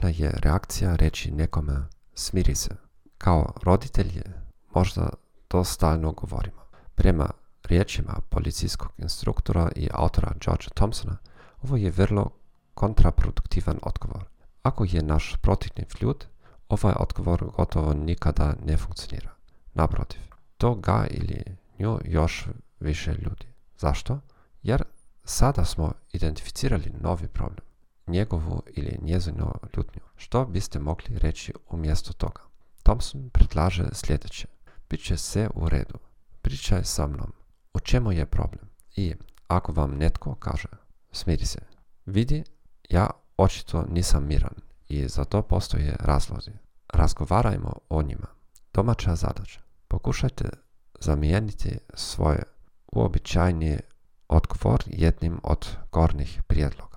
Obična je reakcija reći nekome smiri se. Kao roditelji možda to stalno govorimo. Prema riječima policijskog instruktora i autora George Thompsona, ovo je vrlo kontraproduktivan odgovor. Ako je naš protivnik ljud, ovaj odgovor gotovo nikada ne funkcionira. Naprotiv, to ga ili nju još više ljudi. Zašto? Jer sada smo identificirali novi problem, njegovu ili njezinu ljutnju. Što biste mogli reći umjesto toga? Thompson predlaže sljedeće. Biće sve u redu. Pričaj sa mnom. U čemu je problem? I ako vam netko kaže, smiri se. Vidi, ja očito nisam miran i za to postoje razlozi. Razgovarajmo o njima. Domaća zadaća. Pokušajte zamijeniti svoje uobičajni odgovor jednim od gornjih prijedloga.